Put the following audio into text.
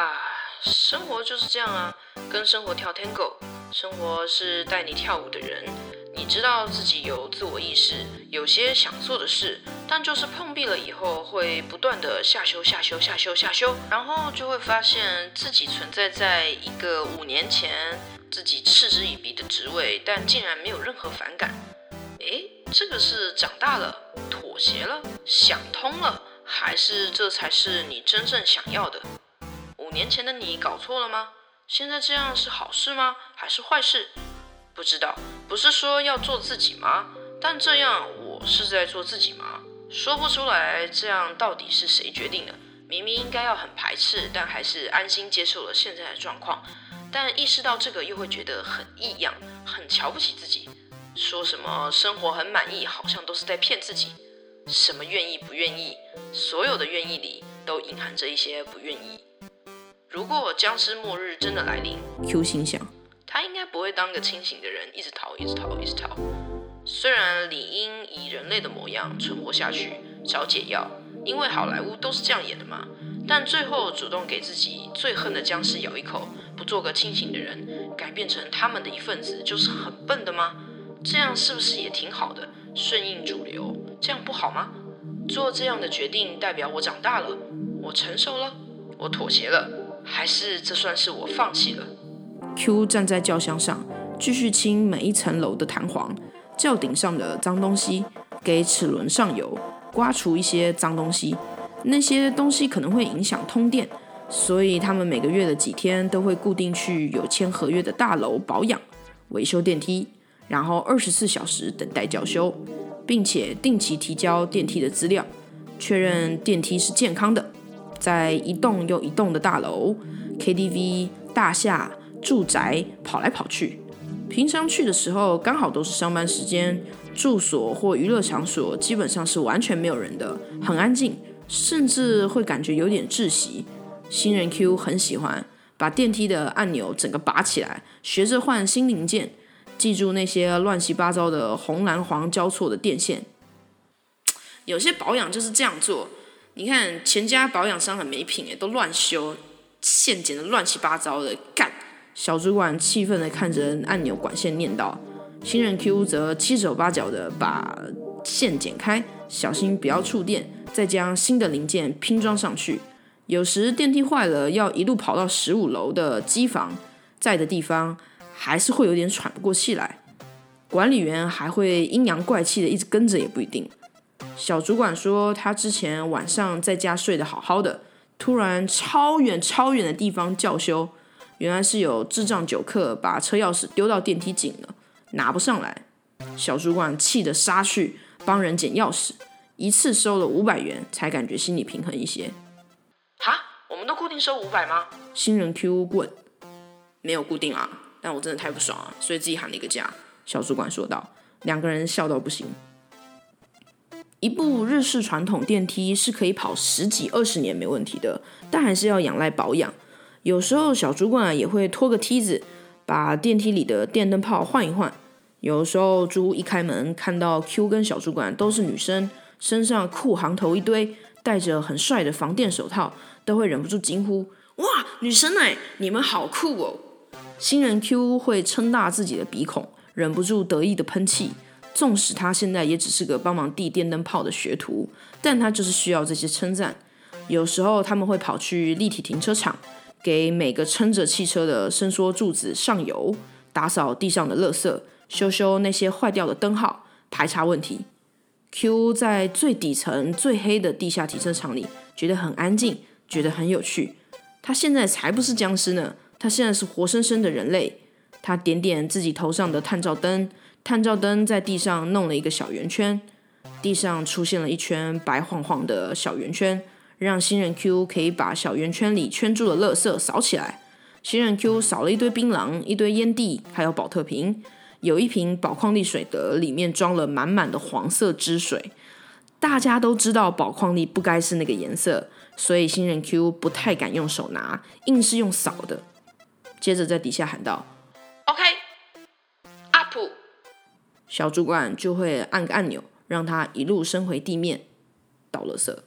啊，生活就是这样啊，跟生活跳 Tango。生活是带你跳舞的人，你知道自己有自我意识，有些想做的事，但就是碰壁了以后，会不断的下修、下修、下修、下修，然后就会发现自己存在在一个五年前自己嗤之以鼻的职位，但竟然没有任何反感。诶，这个是长大了，妥协了，想通了，还是这才是你真正想要的？五年前的你搞错了吗？现在这样是好事吗？还是坏事？不知道。不是说要做自己吗？但这样我是在做自己吗？说不出来。这样到底是谁决定的？明明应该要很排斥，但还是安心接受了现在的状况。但意识到这个，又会觉得很异样，很瞧不起自己。说什么生活很满意，好像都是在骗自己。什么愿意不愿意？所有的愿意里都隐含着一些不愿意。如果僵尸末日真的来临，Q 心想，他应该不会当个清醒的人，一直逃，一直逃，一直逃。虽然理应以人类的模样存活下去，找解药，因为好莱坞都是这样演的嘛。但最后主动给自己最恨的僵尸咬一口，不做个清醒的人，改变成他们的一份子，就是很笨的吗？这样是不是也挺好的？顺应主流，这样不好吗？做这样的决定代表我长大了，我成熟了，我妥协了。还是这算是我放弃了。Q 站在轿厢上，继续清每一层楼的弹簧、轿顶上的脏东西，给齿轮上油，刮除一些脏东西。那些东西可能会影响通电，所以他们每个月的几天都会固定去有签合约的大楼保养、维修电梯，然后二十四小时等待交修，并且定期提交电梯的资料，确认电梯是健康的。在一栋又一栋的大楼、KTV、大厦、住宅跑来跑去。平常去的时候刚好都是上班时间，住所或娱乐场所基本上是完全没有人的，很安静，甚至会感觉有点窒息。新人 Q 很喜欢把电梯的按钮整个拔起来，学着换新零件，记住那些乱七八糟的红蓝黄交错的电线。有些保养就是这样做。你看，前家保养商很没品诶，都乱修，线剪的乱七八糟的，干！小主管气愤的看着按钮管线念道：“新人 Q 则七手八脚的把线剪开，小心不要触电，再将新的零件拼装上去。有时电梯坏了，要一路跑到十五楼的机房，在的地方还是会有点喘不过气来。管理员还会阴阳怪气的一直跟着，也不一定。”小主管说，他之前晚上在家睡得好好的，突然超远超远的地方叫修，原来是有智障酒客把车钥匙丢到电梯井了，拿不上来。小主管气得杀去帮人捡钥匙，一次收了五百元，才感觉心里平衡一些。哈，我们都固定收五百吗？新人 Q 问。没有固定啊，但我真的太不爽了，所以自己喊了一个价。小主管说道。两个人笑到不行。一部日式传统电梯是可以跑十几二十年没问题的，但还是要仰赖保养。有时候小主管也会拖个梯子，把电梯里的电灯泡换一换。有时候租屋一开门，看到 Q 跟小主管都是女生，身上裤行头一堆，戴着很帅的防电手套，都会忍不住惊呼：“哇，女生哎，你们好酷哦！”新人 Q 会撑大自己的鼻孔，忍不住得意的喷气。纵使他现在也只是个帮忙递电灯泡的学徒，但他就是需要这些称赞。有时候他们会跑去立体停车场，给每个撑着汽车的伸缩柱子上油，打扫地上的垃圾，修修那些坏掉的灯号，排查问题。Q 在最底层、最黑的地下停车场里，觉得很安静，觉得很有趣。他现在才不是僵尸呢，他现在是活生生的人类。他点点自己头上的探照灯。探照灯在地上弄了一个小圆圈，地上出现了一圈白晃晃的小圆圈，让新人 Q 可以把小圆圈里圈住的垃圾扫起来。新人 Q 扫了一堆槟榔、一堆烟蒂，还有保特瓶，有一瓶宝矿力水的，里面装了满满的黄色汁水。大家都知道宝矿力不该是那个颜色，所以新人 Q 不太敢用手拿，硬是用扫的。接着在底下喊道：“OK，阿普。小主管就会按个按钮，让他一路升回地面，倒了色。